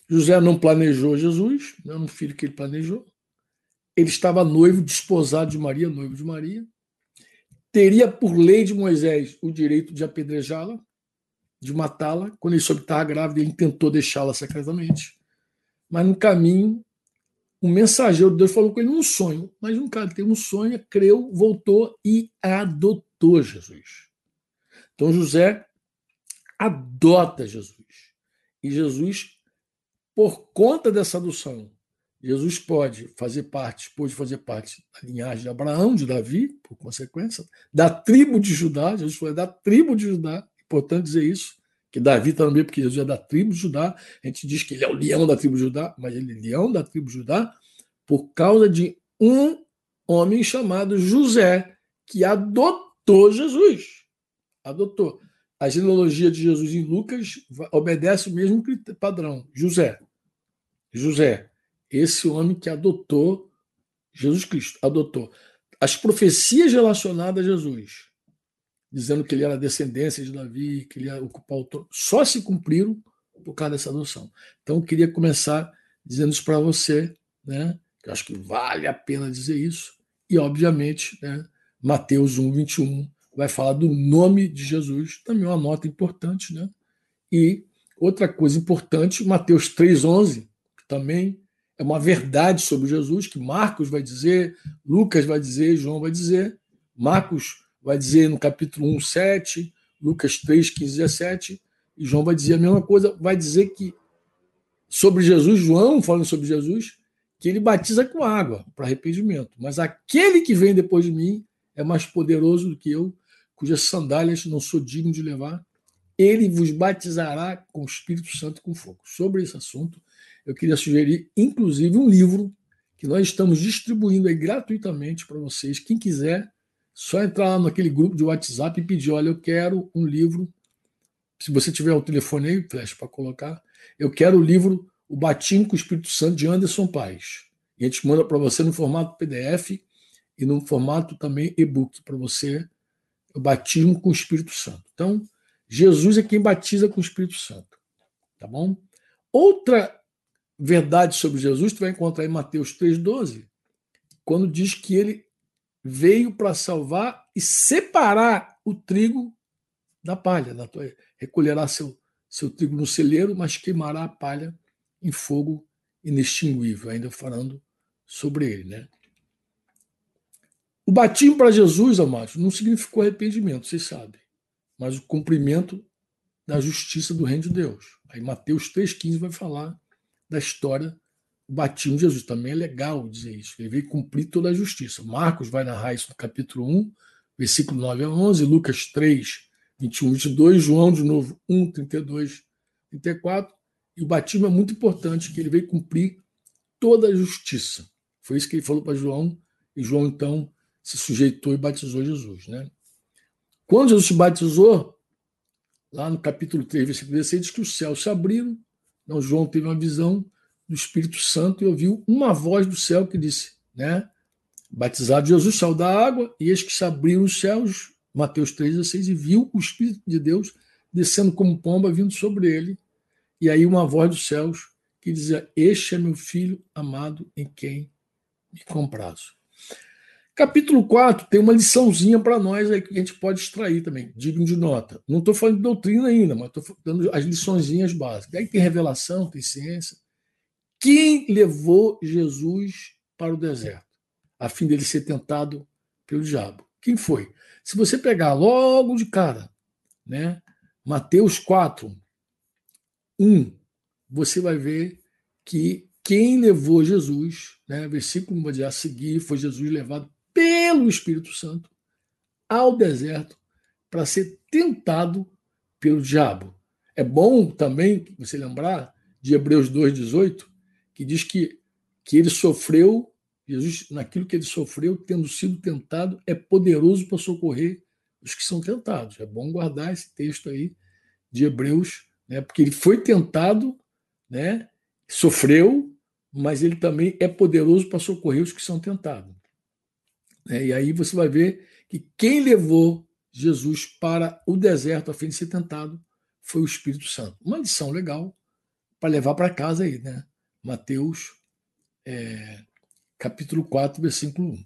Speaker 2: José não planejou Jesus, não é um filho que ele planejou. Ele estava noivo, desposado de Maria, noivo de Maria. Teria, por lei de Moisés, o direito de apedrejá-la, de matá-la. Quando ele soube que estava grávida, ele tentou deixá-la secretamente. Mas no caminho, um mensageiro de Deus falou com ele num sonho. Mas um cara teve um sonho, creu, voltou e adotou Jesus. Então José adota Jesus. E Jesus, por conta dessa adoção, Jesus pode fazer parte, pode fazer parte da linhagem de Abraão, de Davi, por consequência, da tribo de Judá. Jesus foi da tribo de Judá, importante dizer isso, que Davi meio, porque Jesus é da tribo de Judá. A gente diz que ele é o leão da tribo de Judá, mas ele é leão da tribo de Judá por causa de um homem chamado José, que adotou Jesus adotou. A genealogia de Jesus em Lucas obedece o mesmo padrão. José. José, esse homem que adotou Jesus Cristo, adotou. As profecias relacionadas a Jesus, dizendo que ele era descendência de Davi, que ele ia ocupar o trono, só se cumpriram por causa dessa adoção. Então, eu queria começar dizendo isso para você, né? Eu acho que vale a pena dizer isso. E, obviamente, né, Mateus 1, 21, vai falar do nome de Jesus, também uma nota importante, né? E outra coisa importante, Mateus 3:11, que também é uma verdade sobre Jesus que Marcos vai dizer, Lucas vai dizer, João vai dizer, Marcos vai dizer no capítulo 1, 7, Lucas 3, 15, 17, e João vai dizer a mesma coisa, vai dizer que sobre Jesus, João falando sobre Jesus, que ele batiza com água para arrependimento, mas aquele que vem depois de mim é mais poderoso do que eu, cujas sandálias não sou digno de levar, ele vos batizará com o Espírito Santo e com fogo. Sobre esse assunto, eu queria sugerir, inclusive, um livro que nós estamos distribuindo aí gratuitamente para vocês. Quem quiser, só entrar lá naquele grupo de WhatsApp e pedir: olha, eu quero um livro. Se você tiver o telefone aí, flash para colocar, eu quero o livro O Batismo com o Espírito Santo de Anderson Paes. E a gente manda para você no formato PDF e no formato também e-book para você o batismo com o Espírito Santo. Então, Jesus é quem batiza com o Espírito Santo. Tá bom? Outra verdade sobre Jesus, tu vai encontrar em Mateus 3,12, quando diz que ele veio para salvar e separar o trigo da palha. Da tua, recolherá seu, seu trigo no celeiro, mas queimará a palha em fogo inextinguível, ainda falando sobre ele. Né? O batismo para Jesus, amados, não significou arrependimento, vocês sabem, mas o cumprimento da justiça do reino de Deus. Aí Mateus 3,15 vai falar da história do batismo de Jesus. Também é legal dizer isso. Ele veio cumprir toda a justiça. Marcos vai narrar isso no capítulo 1, versículo 9 a 11, Lucas 3, 21, 22, João de novo 1, 32, 34. E o batismo é muito importante, que ele veio cumprir toda a justiça. Foi isso que ele falou para João, e João então se sujeitou e batizou Jesus. Né? Quando Jesus se batizou, lá no capítulo 3, versículo 16, diz que os céus se abriram. Então, João teve uma visão do Espírito Santo e ouviu uma voz do céu que disse, né? Batizado Jesus saiu da água, e eis que se abriram os céus, Mateus 3,16, e viu o Espírito de Deus descendo como pomba vindo sobre ele. E aí uma voz dos céus que dizia: Este é meu filho amado em quem me comprazo. Capítulo 4 tem uma liçãozinha para nós aí que a gente pode extrair também, digno de nota. Não estou falando de doutrina ainda, mas estou dando as liçõezinhas básicas. Aí tem revelação, tem ciência. Quem levou Jesus para o deserto, a fim dele ser tentado pelo diabo? Quem foi? Se você pegar logo de cara, né, Mateus 4, 1, você vai ver que quem levou Jesus, né, versículo a seguir, foi Jesus levado pelo Espírito Santo ao deserto para ser tentado pelo diabo. É bom também você lembrar de Hebreus 2,18, que diz que, que ele sofreu, Jesus, naquilo que ele sofreu, tendo sido tentado, é poderoso para socorrer os que são tentados. É bom guardar esse texto aí de Hebreus, né, porque ele foi tentado, né, sofreu, mas ele também é poderoso para socorrer os que são tentados. É, e aí você vai ver que quem levou Jesus para o deserto a fim de ser tentado foi o Espírito Santo. Uma lição legal para levar para casa aí, né? Mateus é, capítulo 4, versículo 1.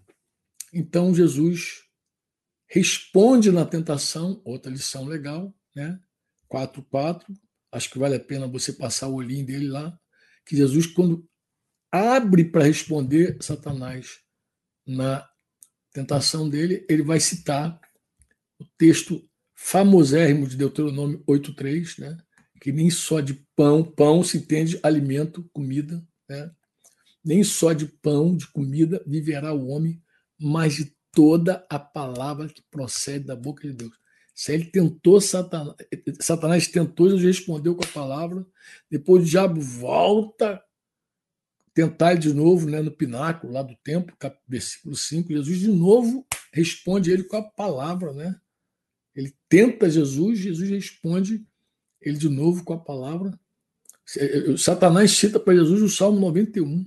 Speaker 2: Então Jesus responde na tentação, outra lição legal, né? 4.4, acho que vale a pena você passar o olhinho dele lá, que Jesus, quando abre para responder Satanás na tentação dele, ele vai citar o texto famosérrimo de Deuteronômio 8.3, né? que nem só de pão, pão se entende alimento, comida, né? nem só de pão, de comida viverá o homem, mas de toda a palavra que procede da boca de Deus. Se ele tentou Satanás, Satanás tentou, Jesus respondeu com a palavra, depois o diabo volta tentar de novo né, no pináculo lá do templo, versículo 5, Jesus de novo responde ele com a palavra, né? Ele tenta Jesus, Jesus responde ele de novo com a palavra. Eh, Satanás cita para Jesus o Salmo 91,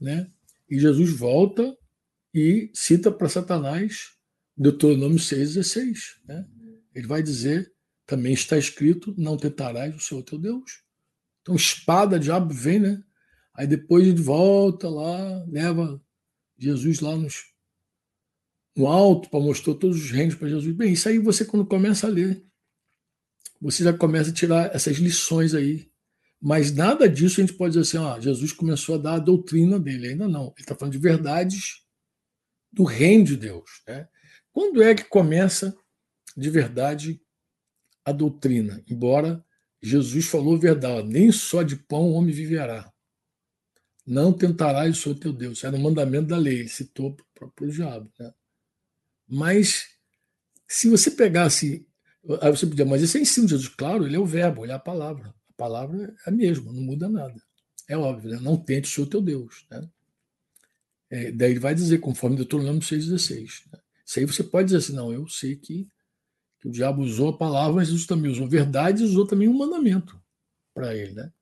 Speaker 2: né? E Jesus volta e cita para Satanás Deuteronômio 6,16. Né? Ele vai dizer, também está escrito, não tentarás o Senhor teu Deus. Então, espada, diabo vem, né? Aí depois ele volta lá, leva Jesus lá nos, no alto para mostrar todos os reinos para Jesus. Bem, isso aí você quando começa a ler, você já começa a tirar essas lições aí. Mas nada disso a gente pode dizer assim, ó, Jesus começou a dar a doutrina dele. Ainda não. Ele está falando de verdades do reino de Deus. Né? Quando é que começa de verdade a doutrina? Embora Jesus falou verdade, nem só de pão o homem viverá. Não tentarás o Senhor teu Deus. Era o mandamento da lei, ele citou para o diabo. Né? Mas, se você pegasse. Aí você podia, mas esse é ensino de Jesus, claro, ele é o verbo, ele é a palavra. A palavra é a mesma, não muda nada. É óbvio, né? não tente o Senhor teu Deus. Né? É, daí ele vai dizer, conforme Deuteronômio 6,16. Né? Isso aí você pode dizer assim, não, eu sei que, que o diabo usou a palavra, mas Jesus também usou verdade e usou também um mandamento para ele. Né?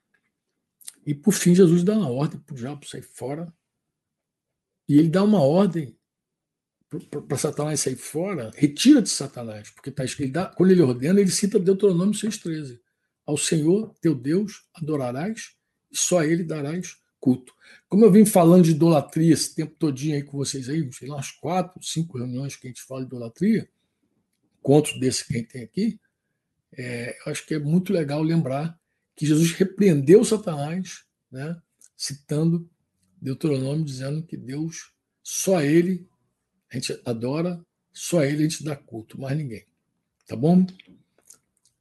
Speaker 2: E por fim, Jesus dá uma ordem para o diabo sair fora. E ele dá uma ordem para Satanás sair fora, retira de Satanás, porque tá ele dá, quando ele ordena, ele cita Deuteronômio 6,13. Ao Senhor teu Deus adorarás e só a ele darás culto. Como eu vim falando de idolatria esse tempo todinho aí com vocês aí, sei lá, umas quatro, cinco reuniões que a gente fala de idolatria, encontros desse que a gente tem aqui, é, eu acho que é muito legal lembrar que Jesus repreendeu Satanás, né, citando Deuteronômio, dizendo que Deus, só ele a gente adora, só ele a gente dá culto, mais ninguém. Tá bom?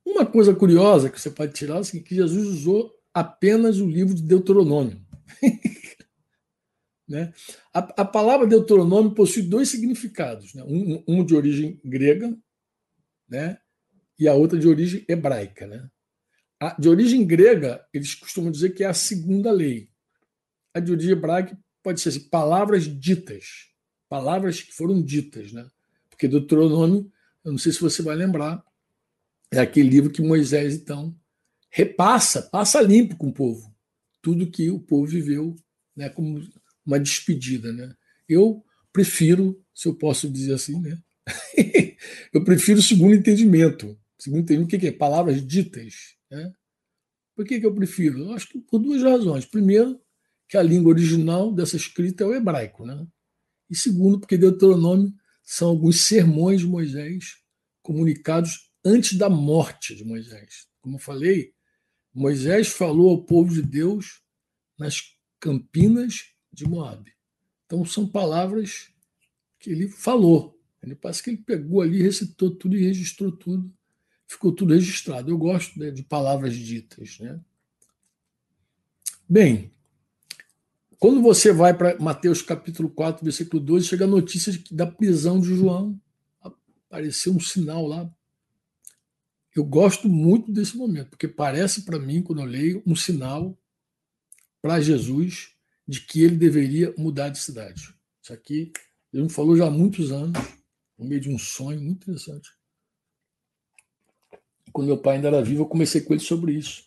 Speaker 2: Uma coisa curiosa que você pode tirar é que Jesus usou apenas o livro de Deuteronômio. né? a, a, palavra Deuteronômio possui dois significados: né? um, um, de origem grega né? e a outra de origem hebraica. Né? De origem grega, eles costumam dizer que é a segunda lei. A de origem hebraica pode ser assim, palavras ditas, palavras que foram ditas. Né? Porque Deuteronômio, eu não sei se você vai lembrar, é aquele livro que Moisés, então, repassa, passa limpo com o povo. Tudo que o povo viveu né, como uma despedida. Né? Eu prefiro, se eu posso dizer assim, né? eu prefiro o segundo entendimento. Segundo entendimento, o que é? Palavras ditas. Né? Por que, que eu prefiro? Eu acho que por duas razões. Primeiro, que a língua original dessa escrita é o hebraico. Né? E segundo, porque Deuteronômio são alguns sermões de Moisés comunicados antes da morte de Moisés. Como eu falei, Moisés falou ao povo de Deus nas campinas de Moab. Então são palavras que ele falou. Ele parece que ele pegou ali, recitou tudo e registrou tudo. Ficou tudo registrado. Eu gosto né, de palavras ditas. Né? Bem, quando você vai para Mateus capítulo 4, versículo 12, chega a notícia de da prisão de João. Apareceu um sinal lá eu gosto muito desse momento, porque parece para mim, quando eu leio, um sinal para Jesus de que ele deveria mudar de cidade. Isso aqui, ele me falou já há muitos anos, no meio de um sonho muito interessante. Quando meu pai ainda era vivo, eu comecei com ele sobre isso.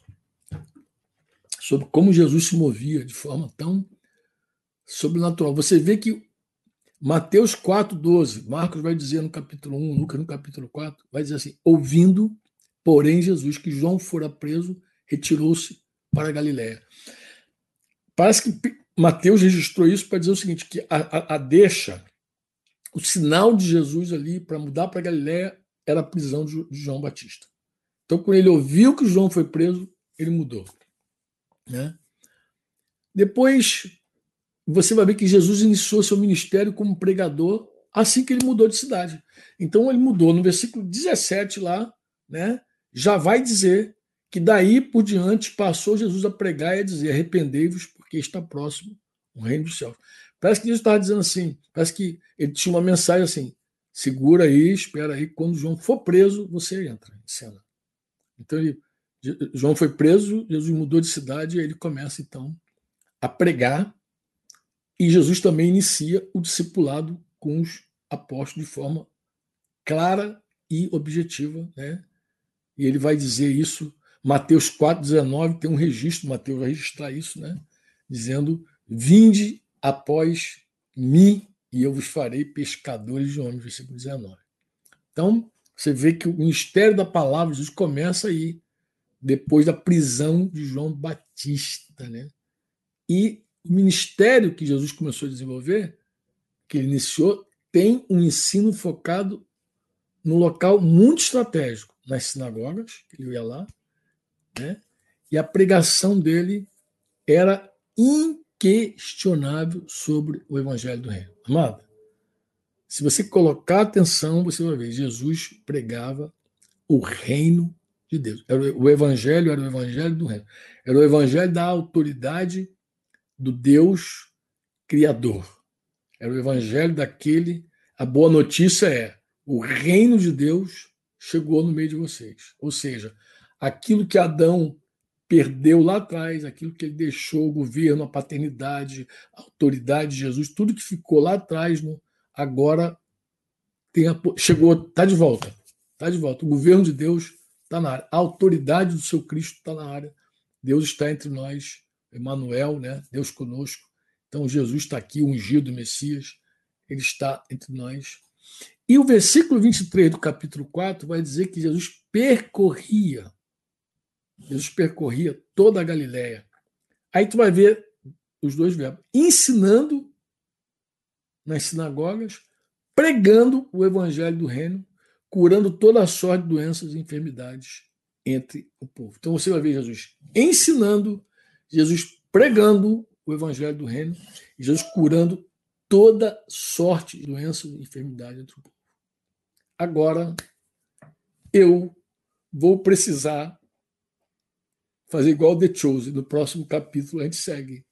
Speaker 2: Sobre como Jesus se movia de forma tão sobrenatural. Você vê que Mateus 4,12, Marcos vai dizer no capítulo 1, Lucas no capítulo 4, vai dizer assim: ouvindo Porém, Jesus, que João fora preso, retirou-se para a Galiléia. Parece que Mateus registrou isso para dizer o seguinte: que a, a, a deixa, o sinal de Jesus ali para mudar para a Galiléia era a prisão de, de João Batista. Então, quando ele ouviu que João foi preso, ele mudou. Né? Depois, você vai ver que Jesus iniciou seu ministério como pregador assim que ele mudou de cidade. Então, ele mudou no versículo 17 lá, né? já vai dizer que daí por diante passou Jesus a pregar e a dizer: arrependei-vos, porque está próximo o reino dos céus. Parece que Jesus estava dizendo assim, parece que ele tinha uma mensagem assim: segura aí, espera aí, quando João for preso, você entra em cena. Então ele, João foi preso, Jesus mudou de cidade e ele começa então a pregar e Jesus também inicia o discipulado com os apóstolos de forma clara e objetiva, né? E ele vai dizer isso, Mateus 4,19 tem um registro, Mateus vai registrar isso, né? Dizendo: Vinde após mim, e eu vos farei pescadores de homens, versículo 19. Então, você vê que o ministério da palavra de Jesus começa aí, depois da prisão de João Batista, né? E o ministério que Jesus começou a desenvolver, que ele iniciou, tem um ensino focado no local muito estratégico, nas sinagogas, ele ia lá, né? e a pregação dele era inquestionável sobre o evangelho do reino. Amado, se você colocar atenção, você vai ver, Jesus pregava o reino de Deus. O evangelho era o evangelho do reino. Era o evangelho da autoridade do Deus criador. Era o evangelho daquele. A boa notícia é: o reino de Deus chegou no meio de vocês. Ou seja, aquilo que Adão perdeu lá atrás, aquilo que ele deixou, o governo, a paternidade, a autoridade de Jesus, tudo que ficou lá atrás, no, agora a, chegou, está de volta. Está de volta. O governo de Deus está na área. A autoridade do seu Cristo está na área. Deus está entre nós. Emmanuel, né? Deus conosco. Então Jesus está aqui, ungido Messias. Ele está entre nós. E o versículo 23 do capítulo 4 vai dizer que Jesus percorria, Jesus percorria toda a Galiléia. Aí tu vai ver os dois verbos: ensinando nas sinagogas, pregando o evangelho do reino, curando toda a sorte de doenças e enfermidades entre o povo. Então você vai ver Jesus ensinando, Jesus pregando o evangelho do reino, Jesus curando toda sorte de doenças e enfermidades entre o povo. Agora, eu vou precisar fazer igual The Chosen. No próximo capítulo a gente segue.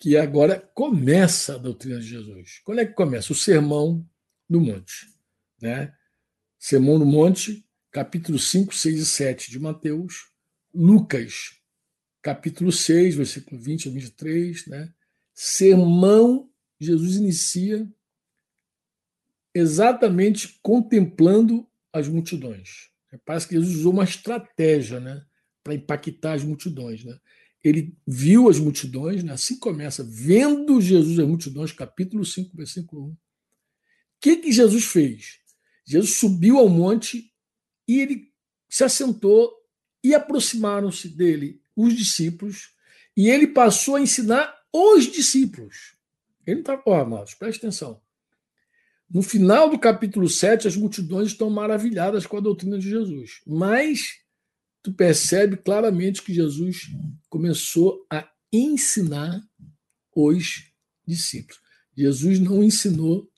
Speaker 2: Que agora começa a doutrina de Jesus. Quando é que começa? O Sermão do Monte. Né? Sermão do Monte, capítulo 5, 6 e 7 de Mateus. Lucas, capítulo 6, versículo 20 a 23. Né? Sermão, Jesus inicia exatamente contemplando as multidões. Parece que Jesus usou uma estratégia né, para impactar as multidões. Né? Ele viu as multidões, né? assim começa, vendo Jesus as multidões, capítulo 5, versículo 1. O que, que Jesus fez? Jesus subiu ao monte e ele se assentou e aproximaram-se dele os discípulos e ele passou a ensinar os discípulos. Ele está. Ó, amados, preste atenção. No final do capítulo 7, as multidões estão maravilhadas com a doutrina de Jesus. Mas tu percebe claramente que Jesus começou a ensinar os discípulos. Jesus não ensinou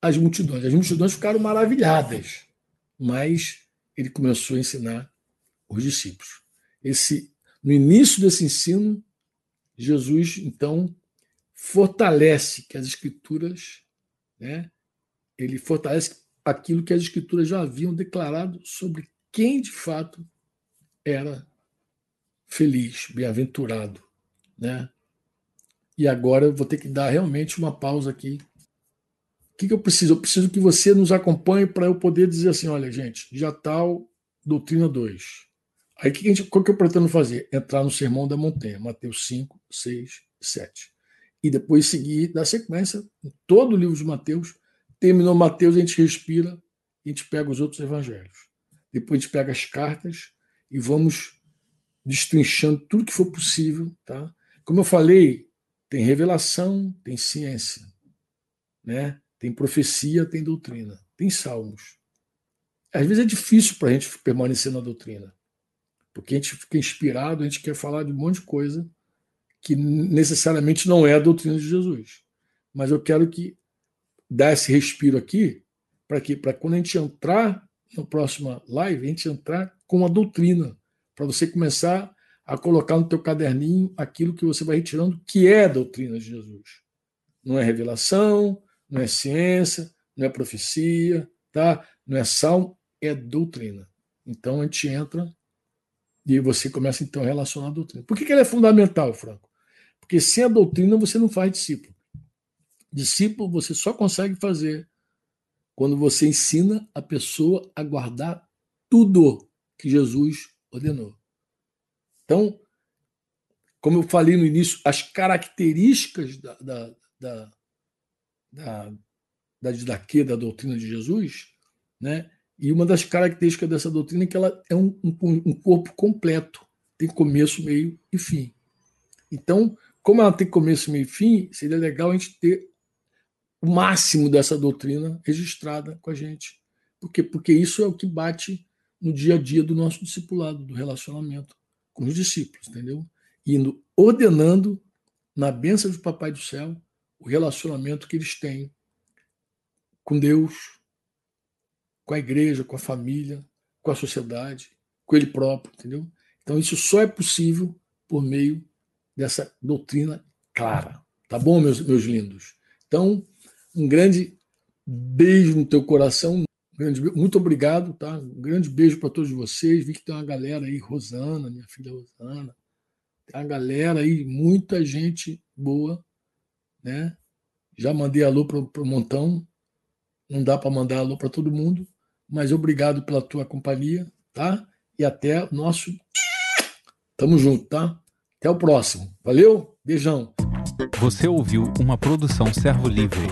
Speaker 2: as multidões. As multidões ficaram maravilhadas, mas ele começou a ensinar os discípulos. Esse, no início desse ensino, Jesus então fortalece que as escrituras, né, ele fortalece aquilo que as escrituras já haviam declarado sobre quem de fato era feliz, bem-aventurado, né? E agora eu vou ter que dar realmente uma pausa aqui. O que, que eu preciso? Eu preciso que você nos acompanhe para eu poder dizer assim: olha, gente, já tal, doutrina 2. Aí que, que, que eu pretendo fazer? Entrar no Sermão da Montanha, Mateus 5, 6, 7. E depois seguir, dar sequência todo o livro de Mateus, Terminou Mateus, a gente respira, a gente pega os outros evangelhos. Depois a gente pega as cartas e vamos destrinchando tudo que for possível. Tá? Como eu falei, tem revelação, tem ciência, né? tem profecia, tem doutrina, tem salmos. Às vezes é difícil para a gente permanecer na doutrina, porque a gente fica inspirado, a gente quer falar de um monte de coisa que necessariamente não é a doutrina de Jesus. Mas eu quero que dar esse respiro aqui, para que Para quando a gente entrar na próxima live, a gente entrar com a doutrina, para você começar a colocar no teu caderninho aquilo que você vai retirando, que é a doutrina de Jesus. Não é revelação, não é ciência, não é profecia, tá? não é salmo, é doutrina. Então a gente entra e você começa então a relacionar a doutrina. Por que, que ela é fundamental, Franco? Porque sem a doutrina você não faz discípulo. Discípulo você só consegue fazer quando você ensina a pessoa a guardar tudo que Jesus ordenou. Então, como eu falei no início, as características da, da, da, da, da didaquê, da doutrina de Jesus, né? e uma das características dessa doutrina é que ela é um, um, um corpo completo, tem começo, meio e fim. Então, como ela tem começo, meio e fim, seria legal a gente ter o máximo dessa doutrina registrada com a gente. Por quê? Porque isso é o que bate no dia a dia do nosso discipulado, do relacionamento com os discípulos, entendeu? Indo ordenando na bênção do Papai do Céu o relacionamento que eles têm com Deus, com a igreja, com a família, com a sociedade, com ele próprio, entendeu? Então isso só é possível por meio dessa doutrina clara. Tá bom, meus, meus lindos? Então, um grande beijo no teu coração. Um grande, muito obrigado, tá? Um grande beijo para todos vocês. Vi que tem uma galera aí, Rosana, minha filha Rosana. Tem uma galera aí, muita gente boa, né? Já mandei alô para o montão. Não dá para mandar alô para todo mundo, mas obrigado pela tua companhia, tá? E até o nosso. Tamo junto, tá? Até o próximo. Valeu? Beijão.
Speaker 1: Você ouviu uma produção Servo Livre.